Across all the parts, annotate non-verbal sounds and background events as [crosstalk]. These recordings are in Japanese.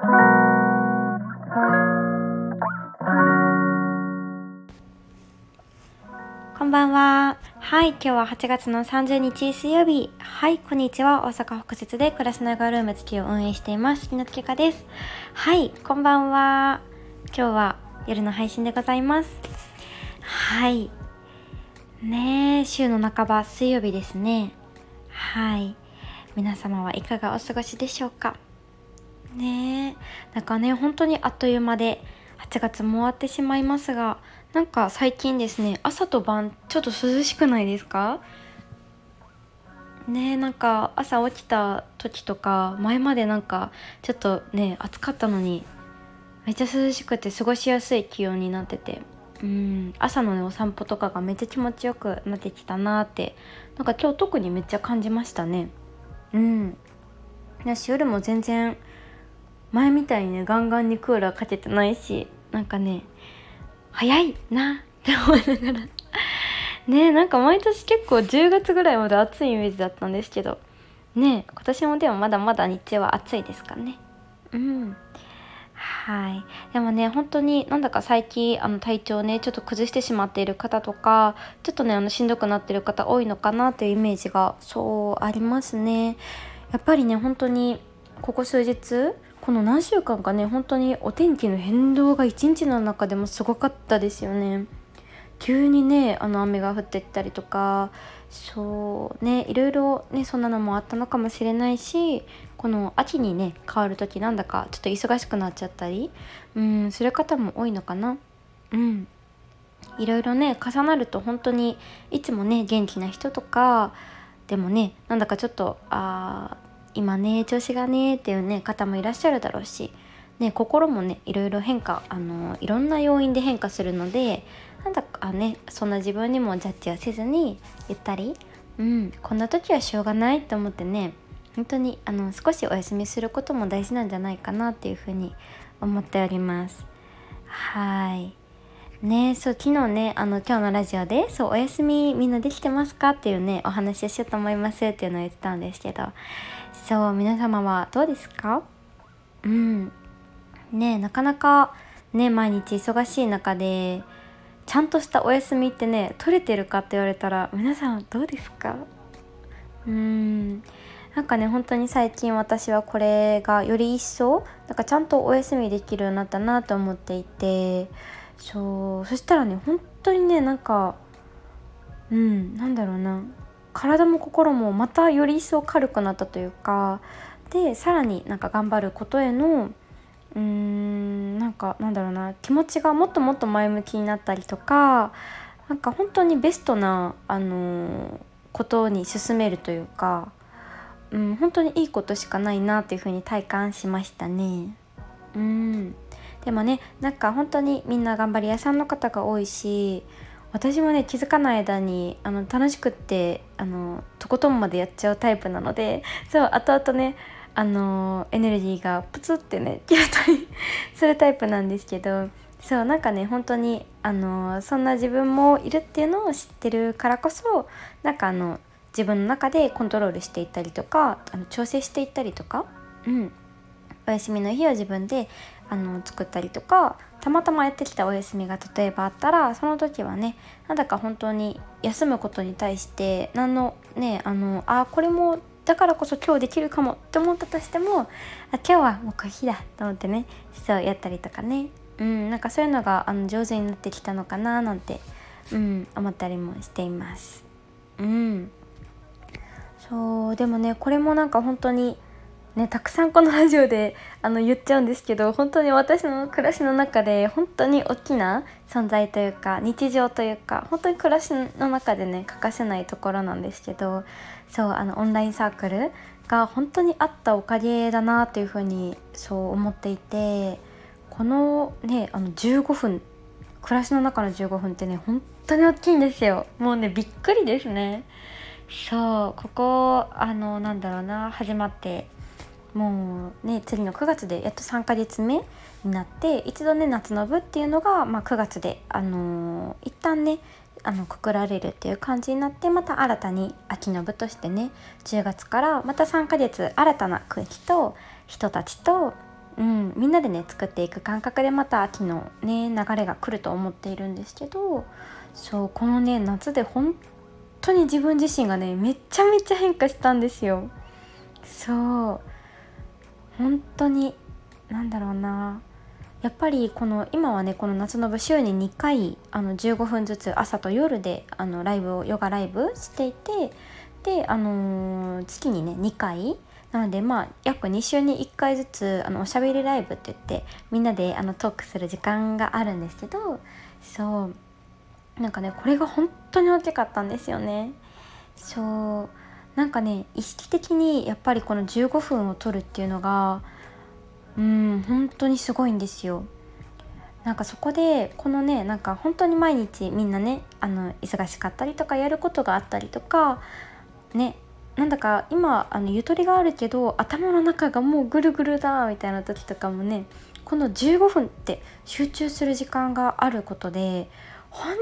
こんばんは。はい、今日は8月の30日水曜日。はい、こんにちは。大阪北節で暮らしながらルーム月を運営しています。木の月香です。はい、こんばんは。今日は夜の配信でございます。はい。ね週の半ば水曜日ですね。はい。皆様はいかがお過ごしでしょうか？ねえ。なんかね本当にあっという間で8月も終わってしまいますがなんか最近ですね朝と晩ちょっと涼しくないですか？ねなんか朝起きた時とか前までなんかちょっとね暑かったのにめっちゃ涼しくて過ごしやすい気温になっててうん朝のねお散歩とかがめっちゃ気持ちよくなってきたなってなんか今日特にめっちゃ感じましたね。うん。私夜も全然前みたいにねガンガンにクーラーかけてないしなんかね早いなって思いながら。ねなんか毎年結構10月ぐらいまで暑いイメージだったんですけど。ね今年もでもまだまだ日中は暑いですかね。うん。はい。でもね本当になんだか最近あの体調ねちょっと崩してしまっている方とかちょっとねあのしんどくなってる方多いのかなというイメージがそうありますね。やっぱりね本当にここ数日この何週間かね本当にお天気の変動が一日の中でもすごかったですよね。急にねあの雨が降ってきたりとかそうねいろいろねそんなのもあったのかもしれないしこの秋にね変わる時なんだかちょっと忙しくなっちゃったりうんする方も多いのかな。うん。いろいろね重なると本当にいつもね元気な人とかでもねなんだかちょっとあ今ね調子がねっていうね方もいらっしゃるだろうし、ね、心もねいろいろ変化あのいろんな要因で変化するのでなんだかねそんな自分にもジャッジはせずにゆったり、うん、こんな時はしょうがないって思ってね本当にあの少しお休みすることも大事なんじゃないかなっていうふうに思っております。はいねそう昨日ねあの今日のラジオでそうお休みみんなできてますか？っていうねお話をしようと思いますっていうのを言ってたんですけどそう皆様はどうですか？うん。ねなかなかね毎日忙しい中でちゃんとしたお休みってね取れてるかって言われたら皆さんどうですか？うーん。なんかね本当に最近私はこれがより一層なんかちゃんとお休みできるようになったなと思っていてそう。そしたらね本当にねなんかうんなんだろうな。体も心もまたより一層軽くなったというかでさらになんか頑張ることへのうーんなんかなんだろうな気持ちがもっともっと前向きになったりとかなんか本当にベストな、あのー、ことに進めるというか、うん、本当にいいことしかないなっていうふうに体感しましたね。うんでもねなんか本当にみんな頑張り屋さんの方が多いし私もね気づかない間にあの楽しくってあのとことんまでやっちゃうタイプなので [laughs] そう後々ねあのエネルギーがプツってね消えたりするタイプなんですけどそうなんかね本当にあのそんな自分もいるっていうのを知ってるからこそなんかあの自分の中でコントロールしていったりとかあの調整していったりとか、うん、お休みの日は自分であの作ったりとかたまたまやってきたお休みが例えばあったらその時はねなんだか本当に休むことに対して何のねあのあこれもだからこそ今日できるかもって思ったとしてもあ今日はもうコーヒーだと思ってねそうやったりとかね。うんなんかそういうのがあの上手になってきたのかななんてうん思ったりもしています。うん。そうでもねこれもなんか本当にね、たくさんこのラジオであの言っちゃうんですけど本当に私の暮らしの中で本当に大きな存在というか日常というか本当に暮らしの中でね欠かせないところなんですけどそうあのオンラインサークルが本当にあったおかげだなというふうにそう思っていてこのねあの15分暮らしの中の15分ってね本当に大きいんですよ。もうねびっくりですね。そうここあのなんだろうな始まってもうね次の9月でやっと3ヶ月目になって一度ね夏の部っていうのが、まあ、9月で、あのー、一旦ねあのくくられるっていう感じになってまた新たに秋の部としてね10月からまた3ヶ月新たな空気と人たちとうん、みんなでね作っていく感覚でまた秋のね流れが来ると思っているんですけどそうこのね夏で本当に自分自身がねめちゃめちゃ変化したんですよ。そう。本当に何だろうな。やっぱりこの今はねこの夏の部週に2回あの15分ずつ朝と夜であのライブをヨガライブしていてであのー、月にね2回。なのでまあ約2週に1回ずつあのおしゃべりライブって言ってみんなであのトークする時間があるんですけどそう。なんかねこれが本当に大きかったんですよね。そう。なんかね意識的にやっぱりこの15分を取るっていうのがうん本当にすごいんですよ。なんかそこでこのねなんか本当に毎日みんなねあの忙しかったりとかやることがあったりとかねなんだか今あのゆとりがあるけど頭の中がもうぐるぐるだみたいな時とかもねこの15分って集中する時間があることで本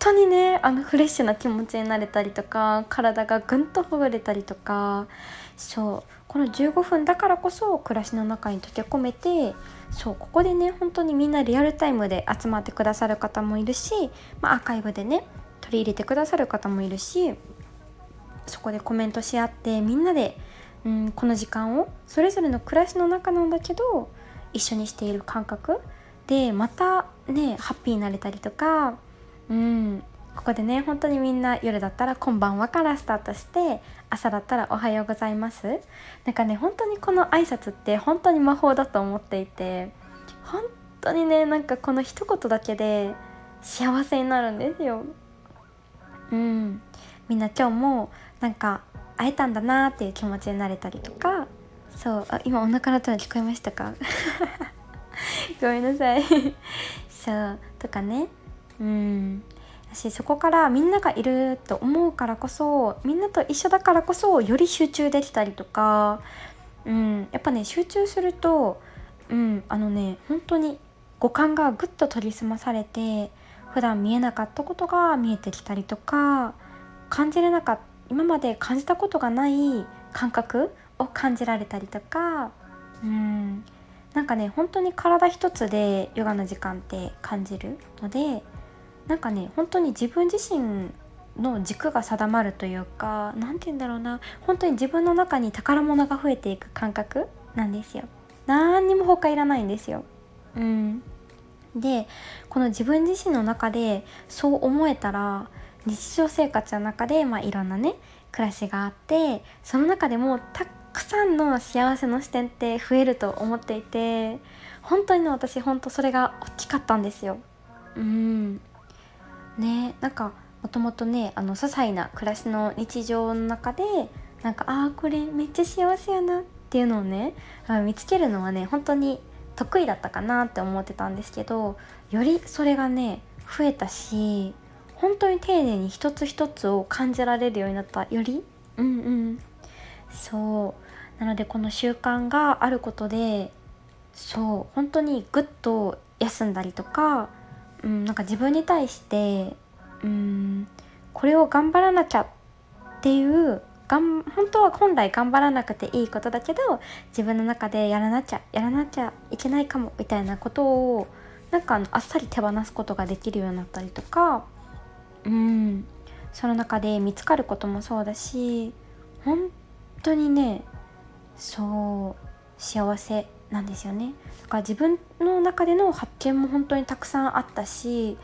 当にねあのフレッシュな気持ちになれたりとか体がぐんとほぐれたりとかそうこの15分だからこそ暮らしの中に溶け込めてそうここでね本当にみんなリアルタイムで集まってくださる方もいるし、まあ、アーカイブでね取り入れてくださる方もいるしそこでコメントし合ってみんなで、うん、この時間をそれぞれの暮らしの中なんだけど一緒にしている感覚でまたねハッピーになれたりとかうん。ここでね本当にみんな夜だったら「こんばんは」からスタートして朝だったら「おはようございます」なんかね本当にこの挨拶って本当に魔法だと思っていて本当にねなんかこの一言だけで幸せになるんですよ。うん。みんな今日もなんか会えたんだなっていう気持ちになれたりとか。そう。あ今お腹の音が聞こえましたか？[laughs] ごめんなさい。[laughs] そう。とかね。うん。私そこからみんながいると思うからこそみんなと一緒だからこそより集中できたりとか、うん、やっぱね集中すると、うん、あのね本当に五感がぐっと研ぎ澄まされて普段見えなかったことが見えてきたりとか感じれなかった今まで感じたことがない感覚を感じられたりとかうん。なんかね本当に体一つでヨガの時間って感じるのでなんかね本当に自分自身の軸が定まるというか何て言うんだろうな本当に自分の中に宝物が増えていく感覚なんですよ。何にも他いらないんですよ。うん、でこの自分自身の中でそう思えたら日常生活の中で、まあ、いろんなね暮らしがあってその中でもたくさんの幸せの視点って増えると思っていて本当にね私本当それが大きかったんですよ。うんねなんかもともとねあの些細な暮らしの日常の中でなんかああこれめっちゃ幸せやなっていうのをね見つけるのはね本当に得意だったかなって思ってたんですけどよりそれがね増えたし本当に丁寧に一つ一つを感じられるようになったよりうんうん。そう。なのでこの習慣があることでそう本当にぐっと休んだりとか、うん、なんか自分に対してうんこれを頑張らなきゃっていうがん本当は本来頑張らなくていいことだけど自分の中でやらなきゃやらなきゃいけないかもみたいなことをなんかあっさり手放すことができるようになったりとかうんその中で見つかることもそうだし本当にねそう幸せなんですよねだから自分の中での発見も本当にたくさんあったし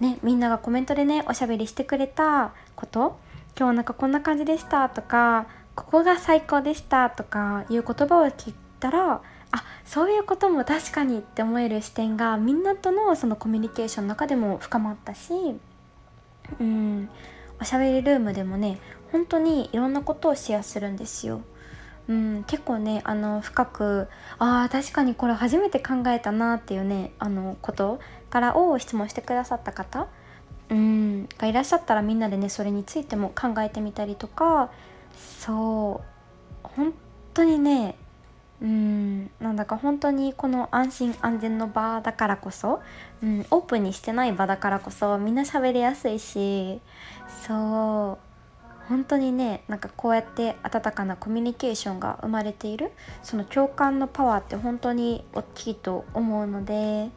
ねみんながコメントでねおしゃべりしてくれたこと今日なんかこんな感じでしたとかここが最高でしたとかいう言葉を聞いたらあそういうことも確かにって思える視点がみんなとのそのコミュニケーションの中でも深まったしうんおしゃべりルームでもね本当にいろんなことをシェアするんですよ。うん、結構ねあの深くあ確かにこれ初めて考えたなっていうねあのことからを質問してくださった方、うん、がいらっしゃったらみんなでねそれについても考えてみたりとかそう本当にねうんなんだか本当にこの安心安全の場だからこそ、うん、オープンにしてない場だからこそみんな喋りやすいしそう本当にねなんかこうやって温かなコミュニケーションが生まれているその共感のパワーって本当に大きいと思うので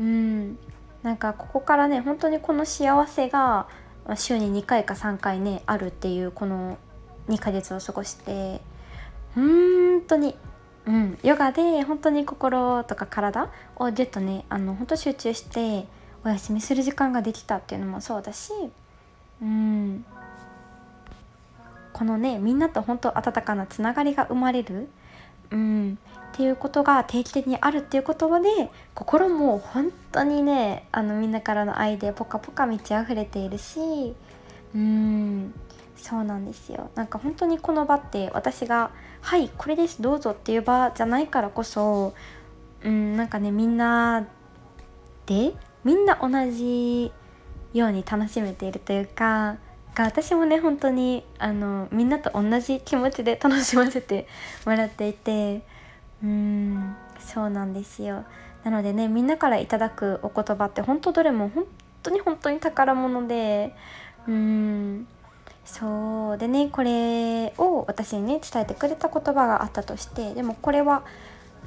うん。なんかここからね本当にこの幸せが週に2回か3回ねあるっていうこの2ヶ月を過ごして本当にうん、ヨガで本当に心とか体をギュッとねあの本当集中してお休みする時間ができたっていうのもそうだし、うん、このねみんなと本当温かなつながりが生まれる、うん、っていうことが定期的にあるっていう言葉で心も本当にねあのみんなからの愛でポカポカ満ち溢れているしうんそうなんですよ。なんか本当にこの場って私が「はいこれですどうぞ」っていう場じゃないからこそうんなんかねみんなでみんな同じように楽しめているというかが私もね本当にあのみんなと同じ気持ちで [laughs] 楽しませてもらっていてうーんそうなんですよ。なのでねみんなからいただくお言葉って本当どれも本当に本当に宝物でうんそう。でねこれを私にね伝えてくれた言葉があったとしてでもこれは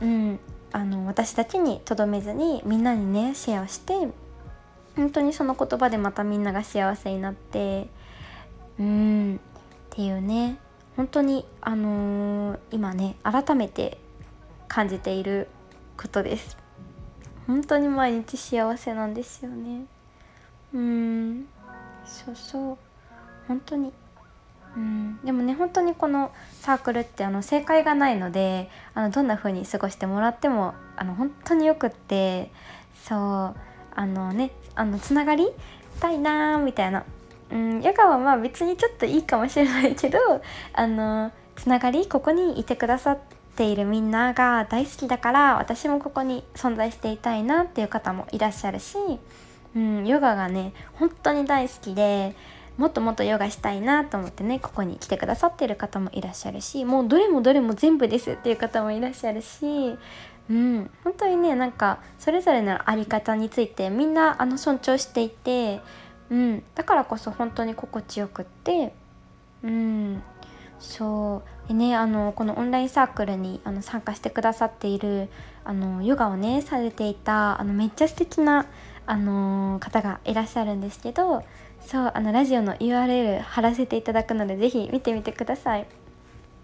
うんあの私だけにとどめずにみんなにねシェアして本当にその言葉でまたみんなが幸せになってうん。っていうね。本当にあのー、今ね改めて感じていることです。本当に毎日幸せなんですよね。うん。そうそう。本当に。うん。でもね本当にこのサークルってあの正解がないのであのどんな風に過ごしてもらってもあの本当によくってそう。あのねあのつながりたいなーみたいなうんヨガはまあ別にちょっといいかもしれないけど [laughs] あのつながりここにいてくださっているみんなが大好きだから私もここに存在していたいなっていう方もいらっしゃるし、うん、ヨガがね本当に大好きでもっともっとヨガしたいなと思ってねここに来てくださってる方もいらっしゃるしもうどれもどれも全部ですっていう方もいらっしゃるしうん、本当にねなんかそれぞれの在り方についてみんなあの尊重していてうん、だからこそ本当に心地よくって。うん。そう。でねあのこのオンラインサークルにあの参加してくださっているあのヨガをねされていたあのめっちゃ素敵なあの方がいらっしゃるんですけどそうあのラジオの URL 貼らせていただくので是非見てみてください。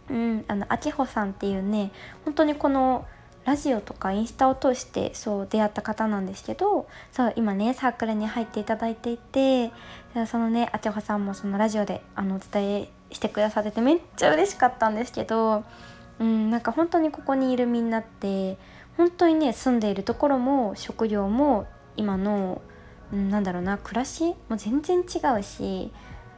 うん、あのあきほさんっていうね本当にこのラジオとかインスタを通してそう出会った方なんですけどそう今ねサークルに入っていただいていてそのねあちほさんもそのラジオであのお伝えしてくださっててめっちゃ嬉しかったんですけどうんなんか本当にここにいるみんなって本当にね住んでいるところも職業も今の、うん、なんだろうな暮らしも全然違うし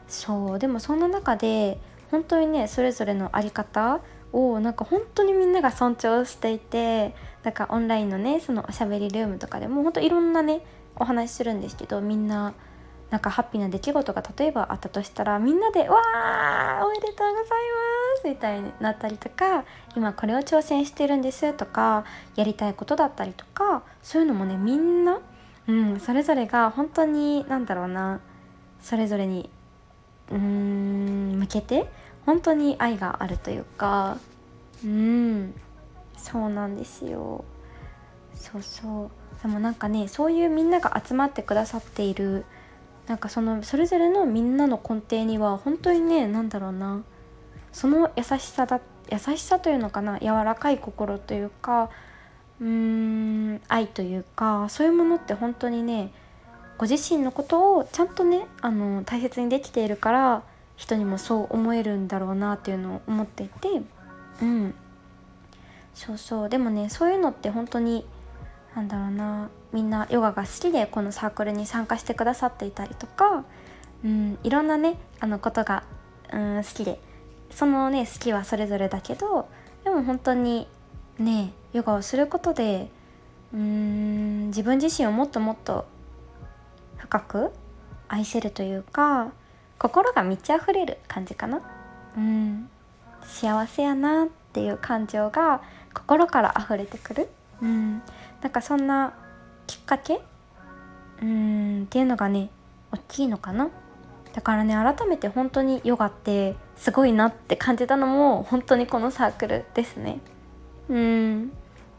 そうでもそんな中で本当にねそれぞれの在り方をなんか本当にみんなが尊重していてなんかオンラインのねそのおしゃべりルームとかでも本当いろんなねお話しするんですけどみんななんかハッピーな出来事が例えばあったとしたらみんなで「わーおめでとうございます」みたいになったりとか「今これを挑戦してるんです」とかやりたいことだったりとかそういうのもねみんな、うん、それぞれが本当に何だろうなそれぞれにうーん向けて本当に愛があるというか。うん。そうなんですよ。そうそう。でもなんかねそういうみんなが集まってくださっているなんかそのそれぞれのみんなの根底には本当にね何だろうな。その優しさだ優しさというのかな柔らかい心というかうーん愛というかそういうものって本当にねご自身のことをちゃんとねあの大切にできているから人にもそう思えるんだろうなっていうのを思っていてうん。そうそう。でもねそういうのって本当になんだろうな。みんなヨガが好きでこのサークルに参加してくださっていたりとか、うん、いろんなねあのことが、うん、好きで。そのね好きはそれぞれだけどでも本当にねヨガをすることでうん自分自身をもっともっと深く愛せるというか心が満ち溢れる感じかな？うん。幸せやなっていう感情が心から溢れてくる？うん。なんかそんなきっかけ？うん。っていうのがね大きいのかな？だからね改めて本当にヨガってすごいなって感じたのも本当にこのサークルですね。うん。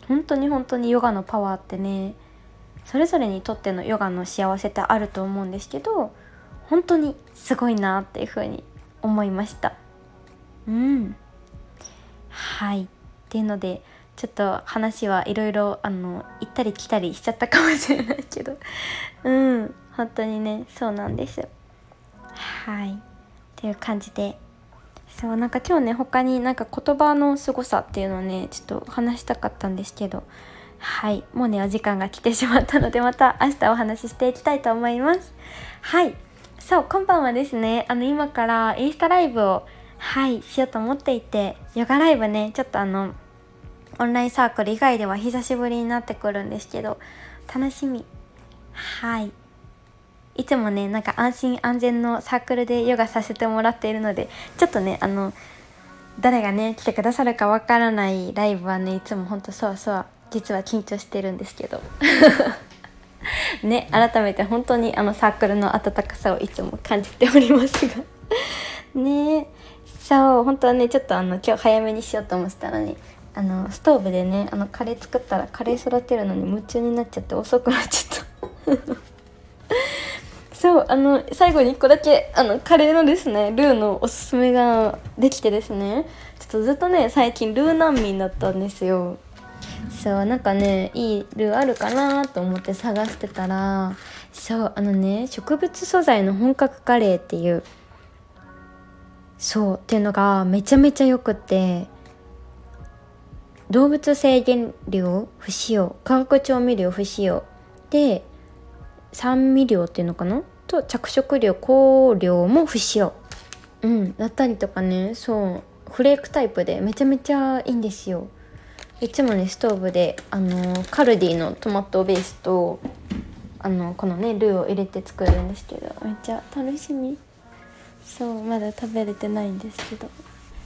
本当に本当にヨガのパワーってねそれぞれにとってのヨガの幸せってあると思うんですけど本当にすごいなっていうふうに思いました。うん。はい。っていうのでちょっと話はいろいろあの行ったり来たりしちゃったかもしれないけど。[laughs] うん。本当にねそうなんです。はい。っていう感じで。そうなんか今日ね他になんか言葉のすごさっていうのをねちょっと話したかったんですけど。はい。もうねお時間が来てしまったのでまた明日お話ししていきたいと思います。はい。そう今晩はですねあの今からインスタライブをはいしようと思っていてヨガライブねちょっとあのオンラインサークル以外では久しぶりになってくるんですけど楽しみ。はい。いつもねなんか安心安全のサークルでヨガさせてもらっているのでちょっとねあの誰がね来てくださるかわからないライブはねいつもほんとそうそう実は緊張してるんですけど。[laughs] [laughs] ね改めて本当にあのサークルの温かさをいつも感じておりますが。[laughs] ねそう本当はねちょっとあの今日早めにしようと思ってたのにあのストーブでねあのカレー作ったらカレー育てるのに夢中になっちゃって遅くなっちゃった。[laughs] そうあの最後に1個だけあのカレーのですねルーのおすすめができてですねちょっとずっとね最近ルー難民だったんですよ。そうなんかねいいルーあるかなと思って探してたらそうあのね植物素材の本格カレーっていうそうっていうのがめちゃめちゃよくって動物性原料不使用化学調味料不使用で酸味料っていうのかな？と着色料香料も不使用。うんだったりとかねそうフレークタイプでめちゃめちゃいいんですよ。いつもねストーブであのカルディのトマトベースとあのこのねルーを入れて作るんですけどめっちゃ楽しみ。そうまだ食べれてないんですけど。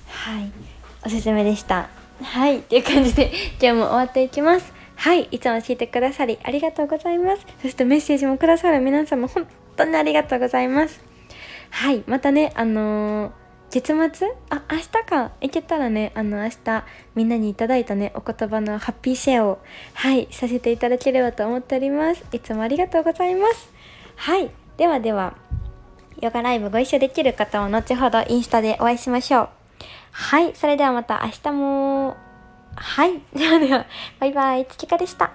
はい。おすすめでした。はい。っていう感じで今日も終わっていきます。はい。いつも聞いてくださりありがとうございます。そしてメッセージもくださる皆様本当にありがとうございます。はい。またねあのー、月末？あ明日か。行けたらねあの明日みんなにいただいたねお言葉のハッピーシェアをはいさせていただければと思っております。いつもありがとうございます。はいではではヨガライブご一緒できる方は後ほどインスタでお会いしましょう。はい、それではまた明日も。はい、ではでは、バイバイ、月花でした。